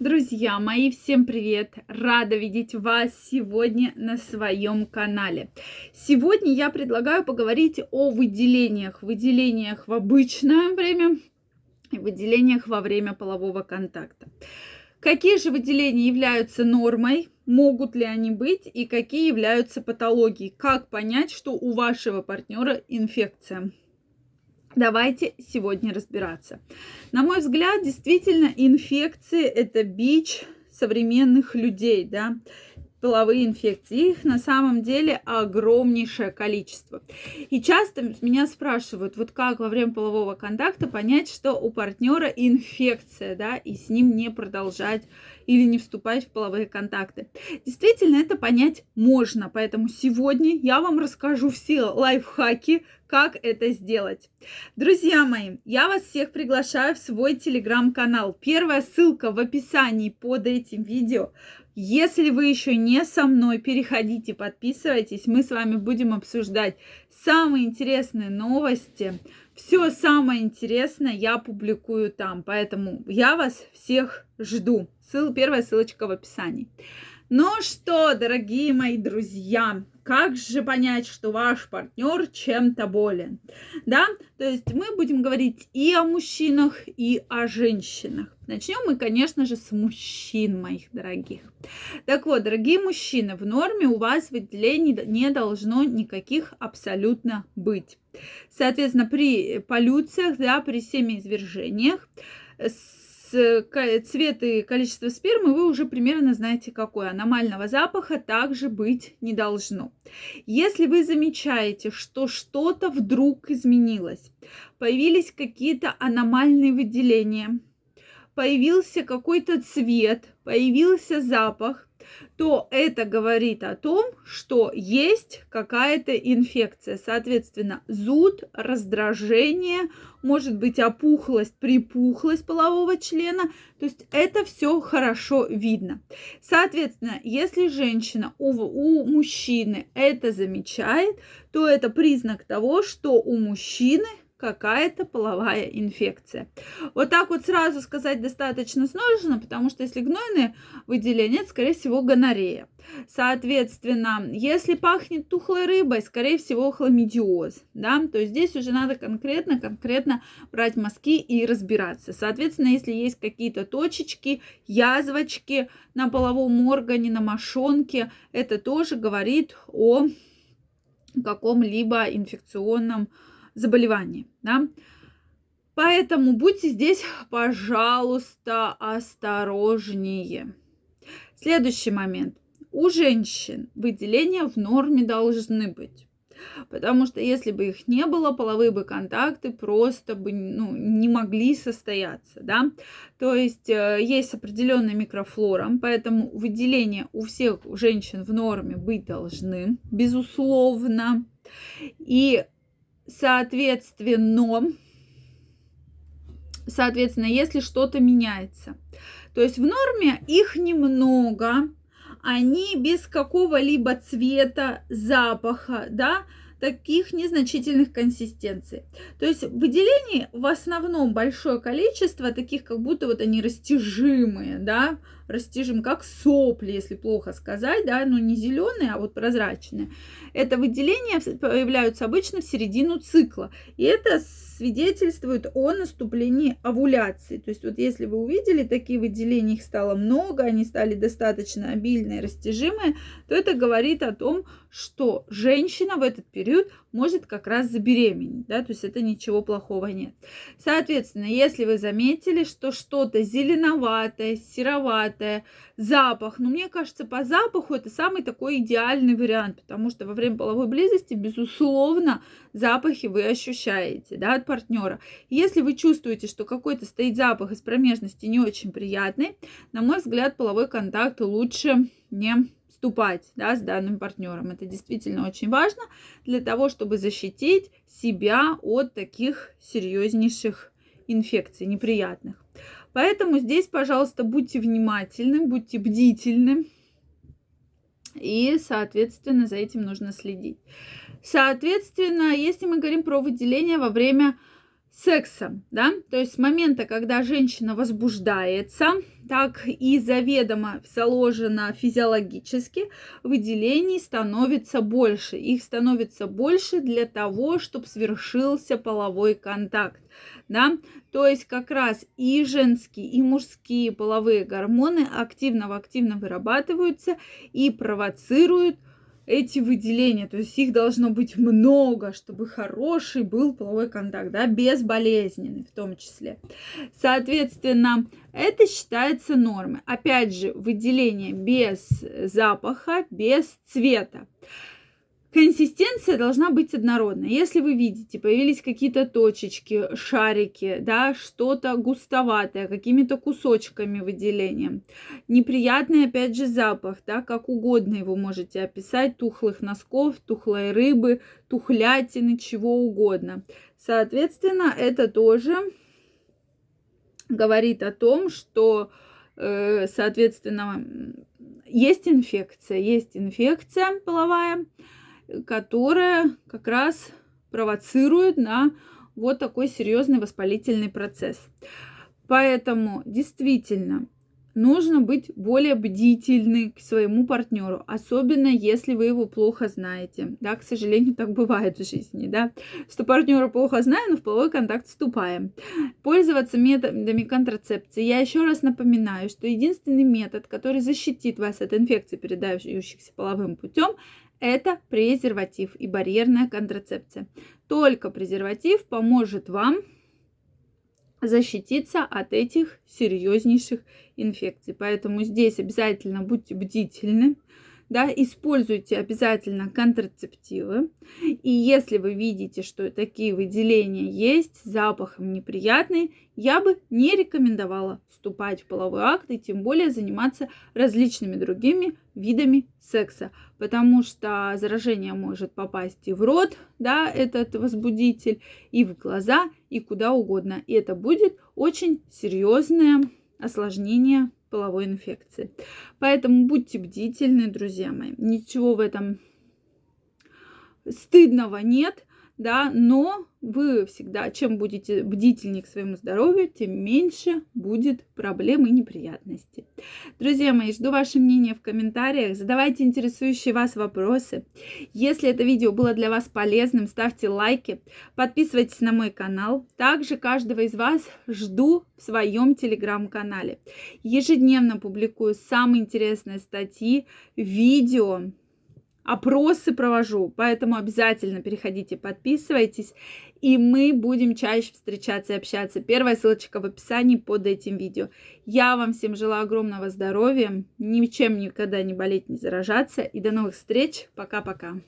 Друзья мои, всем привет! Рада видеть вас сегодня на своем канале. Сегодня я предлагаю поговорить о выделениях. Выделениях в обычное время и выделениях во время полового контакта. Какие же выделения являются нормой? Могут ли они быть? И какие являются патологией? Как понять, что у вашего партнера инфекция? Давайте сегодня разбираться. На мой взгляд, действительно, инфекции – это бич современных людей, да, половые инфекции. Их на самом деле огромнейшее количество. И часто меня спрашивают, вот как во время полового контакта понять, что у партнера инфекция, да, и с ним не продолжать или не вступать в половые контакты. Действительно, это понять можно, поэтому сегодня я вам расскажу все лайфхаки, как это сделать. Друзья мои, я вас всех приглашаю в свой телеграм-канал. Первая ссылка в описании под этим видео. Если вы еще не со мной, переходите, подписывайтесь. Мы с вами будем обсуждать самые интересные новости. Все самое интересное я публикую там. Поэтому я вас всех жду. Ссыл, первая ссылочка в описании. Ну что, дорогие мои друзья, как же понять, что ваш партнер чем-то болен? Да, то есть мы будем говорить и о мужчинах, и о женщинах. Начнем мы, конечно же, с мужчин, моих дорогих. Так вот, дорогие мужчины, в норме у вас выделений не должно никаких абсолютно быть. Соответственно, при полюциях, да, при семяизвержениях, цвет и количество спермы вы уже примерно знаете какой. Аномального запаха также быть не должно. Если вы замечаете, что что-то вдруг изменилось, появились какие-то аномальные выделения, появился какой-то цвет, появился запах, то это говорит о том, что есть какая-то инфекция. Соответственно, зуд, раздражение, может быть опухлость, припухлость полового члена. То есть это все хорошо видно. Соответственно, если женщина у, у мужчины это замечает, то это признак того, что у мужчины какая-то половая инфекция. Вот так вот сразу сказать достаточно сложно, потому что если гнойные выделения, это, скорее всего, гонорея. Соответственно, если пахнет тухлой рыбой, скорее всего, хламидиоз, да, то есть здесь уже надо конкретно, конкретно брать мазки и разбираться. Соответственно, если есть какие-то точечки, язвочки на половом органе, на мошонке, это тоже говорит о каком-либо инфекционном заболевании, да. Поэтому будьте здесь, пожалуйста, осторожнее. Следующий момент. У женщин выделения в норме должны быть. Потому что если бы их не было, половые бы контакты просто бы ну, не могли состояться, да. То есть э, есть определенная микрофлора, поэтому выделения у всех женщин в норме быть должны, безусловно. И соответственно, соответственно, если что-то меняется. То есть в норме их немного, они без какого-либо цвета, запаха, да, таких незначительных консистенций. То есть выделений в основном большое количество, таких как будто вот они растяжимые, да, растяжим, как сопли, если плохо сказать, да, но не зеленые, а вот прозрачные. Это выделения появляются обычно в середину цикла. И это свидетельствует о наступлении овуляции. То есть вот если вы увидели такие выделения, их стало много, они стали достаточно обильные, растяжимые, то это говорит о том, что женщина в этот период может как раз забеременеть, да, то есть это ничего плохого нет. Соответственно, если вы заметили, что что-то зеленоватое, сероватое, запах, ну, мне кажется, по запаху это самый такой идеальный вариант, потому что во время половой близости, безусловно, запахи вы ощущаете, да, от партнера. Если вы чувствуете, что какой-то стоит запах из промежности не очень приятный, на мой взгляд, половой контакт лучше не вступать да, с данным партнером. Это действительно очень важно для того, чтобы защитить себя от таких серьезнейших инфекций, неприятных. Поэтому здесь, пожалуйста, будьте внимательны, будьте бдительны. И, соответственно, за этим нужно следить. Соответственно, если мы говорим про выделение во время секса, да, то есть с момента, когда женщина возбуждается, так и заведомо заложено физиологически, выделений становится больше. Их становится больше для того, чтобы свершился половой контакт, да, то есть как раз и женские, и мужские половые гормоны активно-активно вырабатываются и провоцируют эти выделения, то есть их должно быть много, чтобы хороший был половой контакт, да, безболезненный в том числе. Соответственно, это считается нормой. Опять же, выделение без запаха, без цвета. Консистенция должна быть однородной. Если вы видите, появились какие-то точечки, шарики, да, что-то густоватое, какими-то кусочками выделения. Неприятный, опять же, запах, да, как угодно его можете описать, тухлых носков, тухлой рыбы, тухлятины, чего угодно. Соответственно, это тоже говорит о том, что, э, соответственно, есть инфекция, есть инфекция половая, которая как раз провоцирует на вот такой серьезный воспалительный процесс. Поэтому действительно нужно быть более бдительны к своему партнеру, особенно если вы его плохо знаете. Да, к сожалению, так бывает в жизни, да, что партнера плохо знаем, но в половой контакт вступаем. Пользоваться методами контрацепции. Я еще раз напоминаю, что единственный метод, который защитит вас от инфекций, передающихся половым путем, это презерватив и барьерная контрацепция. Только презерватив поможет вам защититься от этих серьезнейших инфекций. Поэтому здесь обязательно будьте бдительны да, используйте обязательно контрацептивы. И если вы видите, что такие выделения есть, запахом неприятный, я бы не рекомендовала вступать в половой акт и тем более заниматься различными другими видами секса, потому что заражение может попасть и в рот, да, этот возбудитель, и в глаза, и куда угодно. И это будет очень серьезное осложнение половой инфекции. Поэтому будьте бдительны, друзья мои. Ничего в этом стыдного нет да, но вы всегда, чем будете бдительнее к своему здоровью, тем меньше будет проблем и неприятностей. Друзья мои, жду ваше мнение в комментариях, задавайте интересующие вас вопросы. Если это видео было для вас полезным, ставьте лайки, подписывайтесь на мой канал. Также каждого из вас жду в своем телеграм-канале. Ежедневно публикую самые интересные статьи, видео, опросы провожу, поэтому обязательно переходите, подписывайтесь, и мы будем чаще встречаться и общаться. Первая ссылочка в описании под этим видео. Я вам всем желаю огромного здоровья, ничем никогда не болеть, не заражаться, и до новых встреч. Пока-пока.